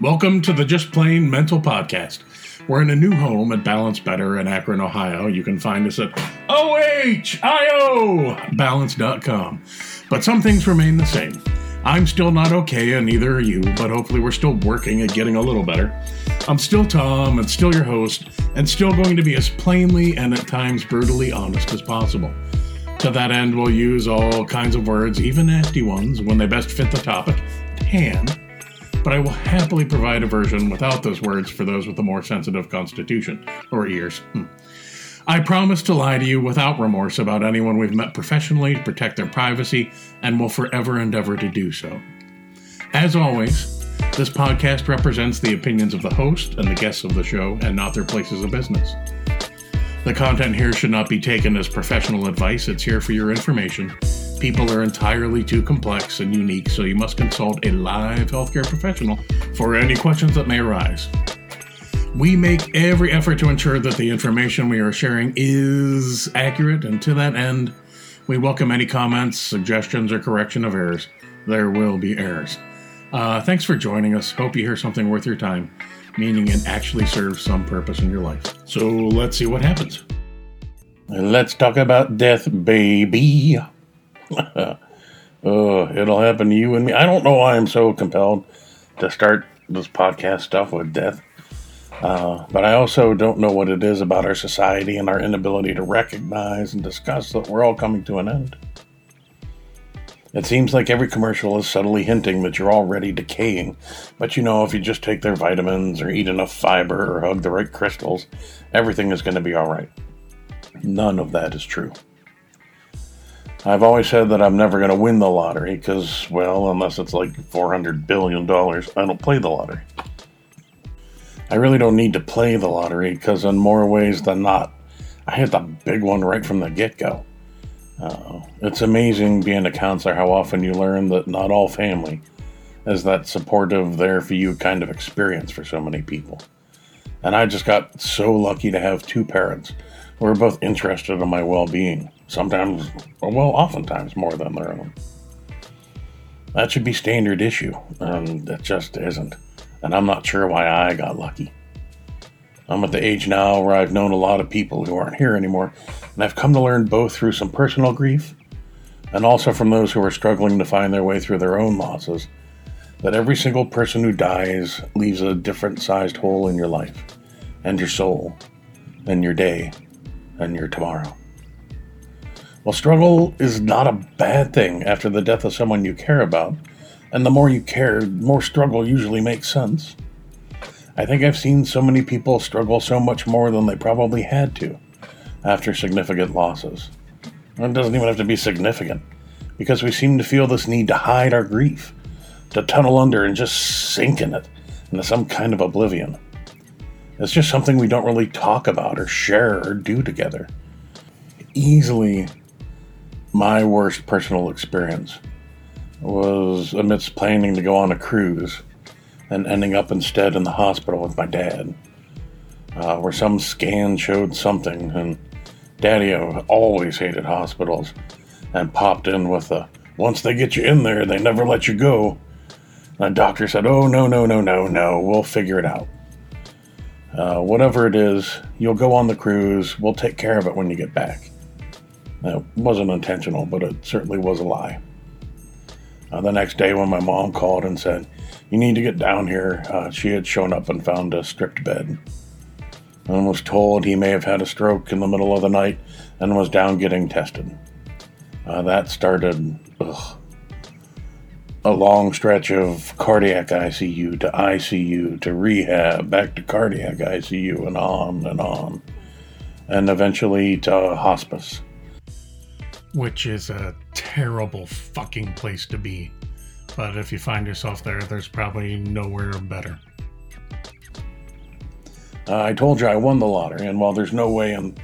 Welcome to the Just Plain Mental Podcast. We're in a new home at Balance Better in Akron, Ohio. You can find us at ohio.balance.com. But some things remain the same. I'm still not okay, and neither are you, but hopefully we're still working at getting a little better. I'm still Tom, and still your host, and still going to be as plainly and at times brutally honest as possible. To that end, we'll use all kinds of words, even nasty ones, when they best fit the topic at. But I will happily provide a version without those words for those with a more sensitive constitution or ears. Hmm. I promise to lie to you without remorse about anyone we've met professionally to protect their privacy and will forever endeavor to do so. As always, this podcast represents the opinions of the host and the guests of the show and not their places of business. The content here should not be taken as professional advice, it's here for your information. People are entirely too complex and unique, so you must consult a live healthcare professional for any questions that may arise. We make every effort to ensure that the information we are sharing is accurate, and to that end, we welcome any comments, suggestions, or correction of errors. There will be errors. Uh, thanks for joining us. Hope you hear something worth your time, meaning it actually serves some purpose in your life. So let's see what happens. Let's talk about death, baby. Uh, it'll happen to you and me. I don't know why I'm so compelled to start this podcast stuff with death. Uh, but I also don't know what it is about our society and our inability to recognize and discuss that we're all coming to an end. It seems like every commercial is subtly hinting that you're already decaying, but you know, if you just take their vitamins or eat enough fiber or hug the right crystals, everything is going to be alright. None of that is true. I've always said that I'm never going to win the lottery because, well, unless it's like $400 billion, I don't play the lottery. I really don't need to play the lottery because, in more ways than not, I hit the big one right from the get go. It's amazing being a counselor how often you learn that not all family is that supportive, there for you kind of experience for so many people. And I just got so lucky to have two parents who are both interested in my well being, sometimes, well, oftentimes more than their own. That should be standard issue, and it just isn't and I'm not sure why I got lucky. I'm at the age now where I've known a lot of people who aren't here anymore, and I've come to learn both through some personal grief and also from those who are struggling to find their way through their own losses that every single person who dies leaves a different sized hole in your life and your soul and your day and your tomorrow. Well, struggle is not a bad thing after the death of someone you care about and the more you care, the more struggle usually makes sense. I think I've seen so many people struggle so much more than they probably had to after significant losses. it doesn't even have to be significant, because we seem to feel this need to hide our grief, to tunnel under and just sink in it into some kind of oblivion. It's just something we don't really talk about or share or do together. Easily my worst personal experience was amidst planning to go on a cruise and ending up instead in the hospital with my dad, uh, where some scan showed something, and Daddy always hated hospitals and popped in with a once they get you in there, they never let you go. And the doctor said, Oh, no, no, no, no, no, we'll figure it out. Uh, whatever it is, you'll go on the cruise, we'll take care of it when you get back. It wasn't intentional, but it certainly was a lie. Uh, the next day, when my mom called and said, You need to get down here, uh, she had shown up and found a stripped bed and was told he may have had a stroke in the middle of the night and was down getting tested. Uh, that started ugh, a long stretch of cardiac ICU to ICU to rehab, back to cardiac ICU, and on and on, and eventually to hospice which is a terrible fucking place to be. But if you find yourself there, there's probably nowhere better. Uh, I told you I won the lottery, and while there's no way in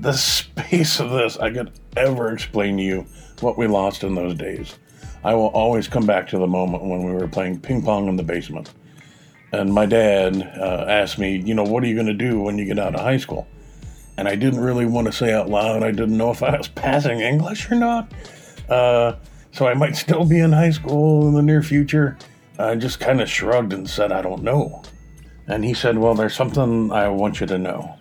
the space of this I could ever explain to you what we lost in those days, I will always come back to the moment when we were playing ping pong in the basement. And my dad uh, asked me, you know, what are you going to do when you get out of high school? And I didn't really want to say out loud. I didn't know if I was passing English or not. Uh, so I might still be in high school in the near future. I just kind of shrugged and said, I don't know. And he said, Well, there's something I want you to know.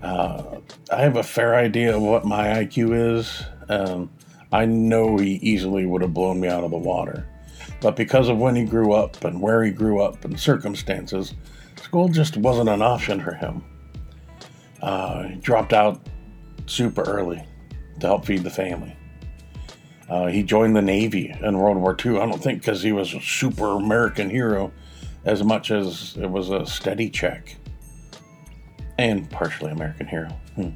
Uh, I have a fair idea of what my IQ is, and I know he easily would have blown me out of the water. But because of when he grew up and where he grew up and circumstances, school just wasn't an option for him. Uh, dropped out super early to help feed the family. Uh, he joined the Navy in World War II. I don't think because he was a super American hero as much as it was a steady check. And partially American hero. Hmm.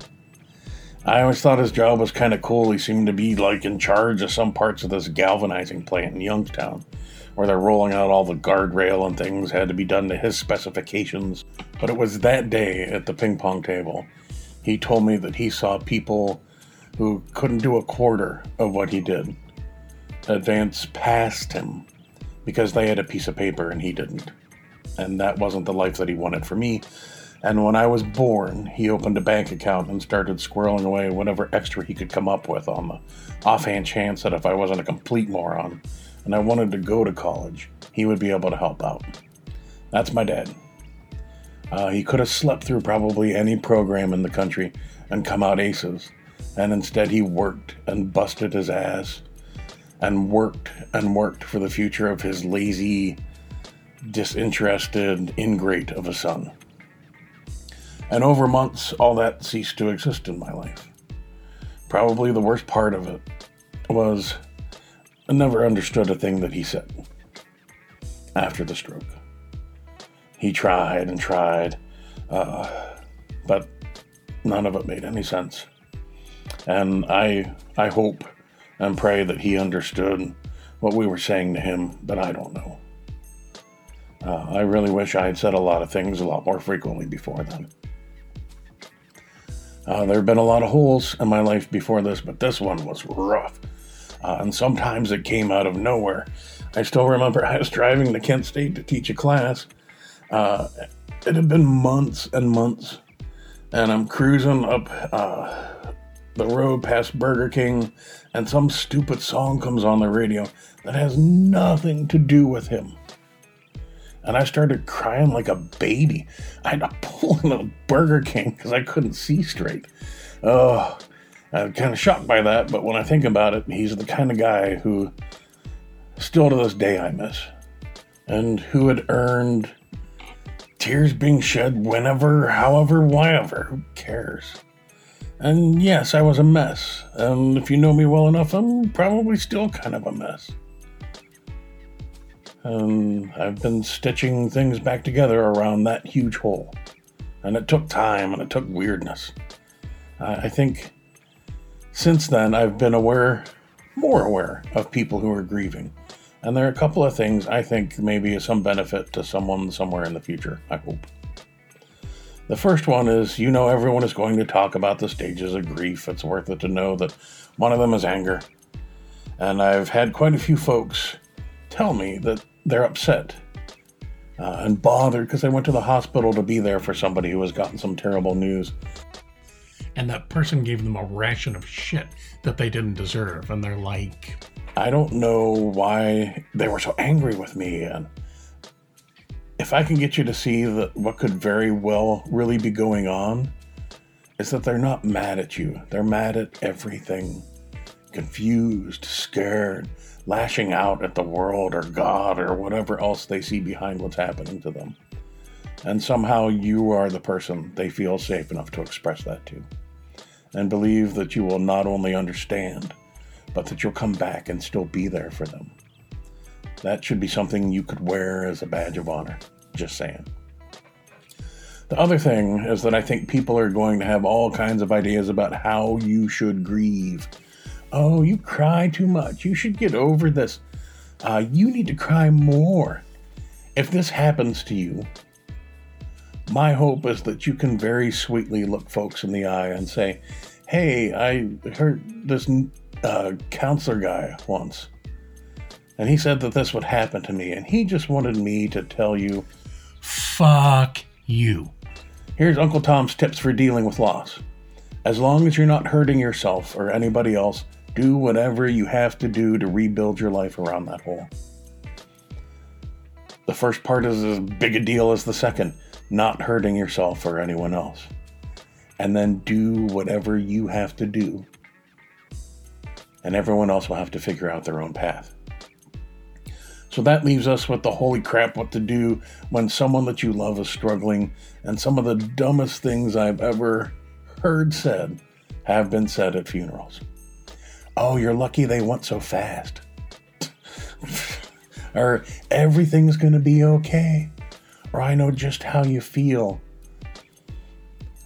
I always thought his job was kind of cool. He seemed to be like in charge of some parts of this galvanizing plant in Youngstown, where they're rolling out all the guardrail and things had to be done to his specifications. But it was that day at the ping pong table, he told me that he saw people who couldn't do a quarter of what he did advance past him because they had a piece of paper and he didn't. And that wasn't the life that he wanted for me. And when I was born, he opened a bank account and started squirreling away whatever extra he could come up with on the offhand chance that if I wasn't a complete moron and I wanted to go to college, he would be able to help out. That's my dad. Uh, he could have slept through probably any program in the country and come out aces. And instead, he worked and busted his ass and worked and worked for the future of his lazy, disinterested ingrate of a son. And over months, all that ceased to exist in my life. Probably the worst part of it was I never understood a thing that he said after the stroke. He tried and tried, uh, but none of it made any sense. And I, I hope and pray that he understood what we were saying to him, but I don't know. Uh, I really wish I had said a lot of things a lot more frequently before then. Uh, there have been a lot of holes in my life before this, but this one was rough. Uh, and sometimes it came out of nowhere. I still remember I was driving to Kent State to teach a class. Uh, it had been months and months, and I'm cruising up uh, the road past Burger King, and some stupid song comes on the radio that has nothing to do with him and I started crying like a baby. I had to pull in a Burger King because I couldn't see straight. Oh, I'm kind of shocked by that, but when I think about it, he's the kind of guy who, still to this day, I miss, and who had earned tears being shed whenever, however, whenever. Who cares? And yes, I was a mess. And if you know me well enough, I'm probably still kind of a mess. Um, I've been stitching things back together around that huge hole. And it took time and it took weirdness. I think since then I've been aware, more aware of people who are grieving. And there are a couple of things I think may be some benefit to someone somewhere in the future, I hope. The first one is you know, everyone is going to talk about the stages of grief. It's worth it to know that one of them is anger. And I've had quite a few folks tell me that they're upset uh, and bothered because they went to the hospital to be there for somebody who has gotten some terrible news. And that person gave them a ration of shit that they didn't deserve. And they're like, I don't know why they were so angry with me. And if I can get you to see that what could very well really be going on is that they're not mad at you, they're mad at everything. Confused, scared, lashing out at the world or God or whatever else they see behind what's happening to them. And somehow you are the person they feel safe enough to express that to. And believe that you will not only understand, but that you'll come back and still be there for them. That should be something you could wear as a badge of honor. Just saying. The other thing is that I think people are going to have all kinds of ideas about how you should grieve Oh, you cry too much. You should get over this. Uh, you need to cry more. If this happens to you, my hope is that you can very sweetly look folks in the eye and say, Hey, I heard this uh, counselor guy once, and he said that this would happen to me, and he just wanted me to tell you, Fuck you. Here's Uncle Tom's tips for dealing with loss. As long as you're not hurting yourself or anybody else, do whatever you have to do to rebuild your life around that hole. The first part is as big a deal as the second not hurting yourself or anyone else. And then do whatever you have to do. And everyone else will have to figure out their own path. So that leaves us with the holy crap what to do when someone that you love is struggling, and some of the dumbest things I've ever heard said have been said at funerals. Oh, you're lucky they went so fast. or everything's going to be okay. Or I know just how you feel.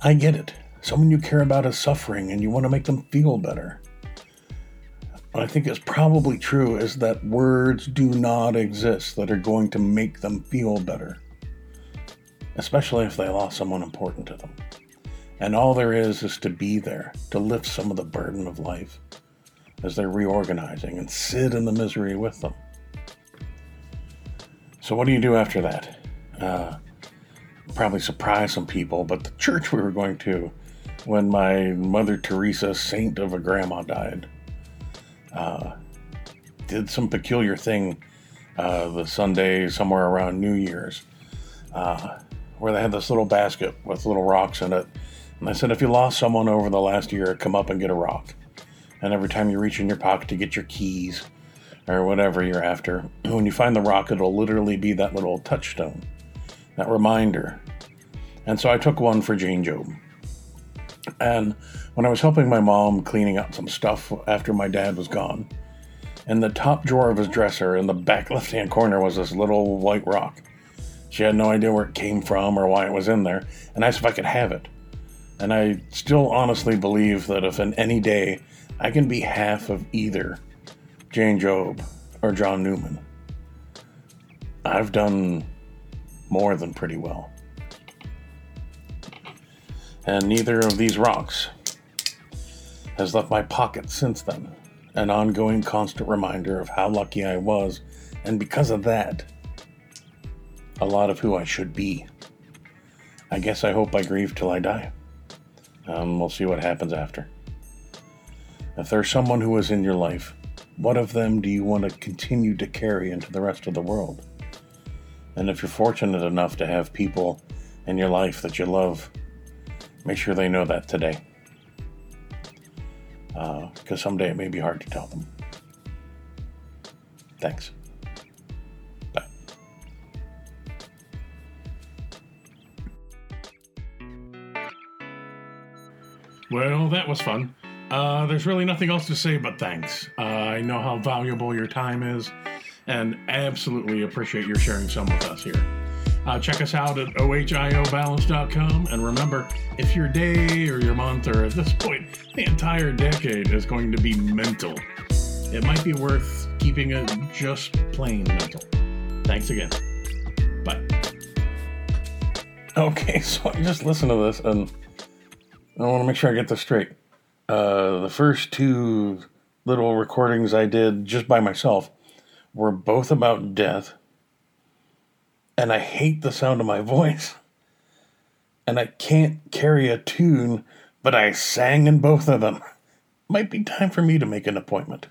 I get it. Someone you care about is suffering and you want to make them feel better. What I think is probably true is that words do not exist that are going to make them feel better, especially if they lost someone important to them. And all there is is to be there, to lift some of the burden of life as they're reorganizing and sit in the misery with them. So, what do you do after that? Uh, probably surprise some people, but the church we were going to when my Mother Teresa, saint of a grandma, died, uh, did some peculiar thing uh, the Sunday somewhere around New Year's, uh, where they had this little basket with little rocks in it. And I said, if you lost someone over the last year, come up and get a rock. And every time you reach in your pocket to get your keys or whatever you're after, when you find the rock, it'll literally be that little touchstone, that reminder. And so I took one for Jane Job. And when I was helping my mom cleaning up some stuff after my dad was gone, in the top drawer of his dresser in the back left hand corner was this little white rock. She had no idea where it came from or why it was in there, and asked if I could have it. And I still honestly believe that if in any day I can be half of either Jane Job or John Newman, I've done more than pretty well. And neither of these rocks has left my pocket since then. An ongoing constant reminder of how lucky I was, and because of that, a lot of who I should be. I guess I hope I grieve till I die. Um, we'll see what happens after. If there's someone who is in your life, what of them do you want to continue to carry into the rest of the world? And if you're fortunate enough to have people in your life that you love, make sure they know that today. Because uh, someday it may be hard to tell them. Thanks. Well, that was fun. Uh, there's really nothing else to say but thanks. Uh, I know how valuable your time is and absolutely appreciate your sharing some with us here. Uh, check us out at ohiobalance.com. And remember, if your day or your month or at this point, the entire decade is going to be mental, it might be worth keeping it just plain mental. Thanks again. Bye. Okay, so I just listen to this and I want to make sure I get this straight. Uh, the first two little recordings I did just by myself were both about death. And I hate the sound of my voice. And I can't carry a tune, but I sang in both of them. Might be time for me to make an appointment.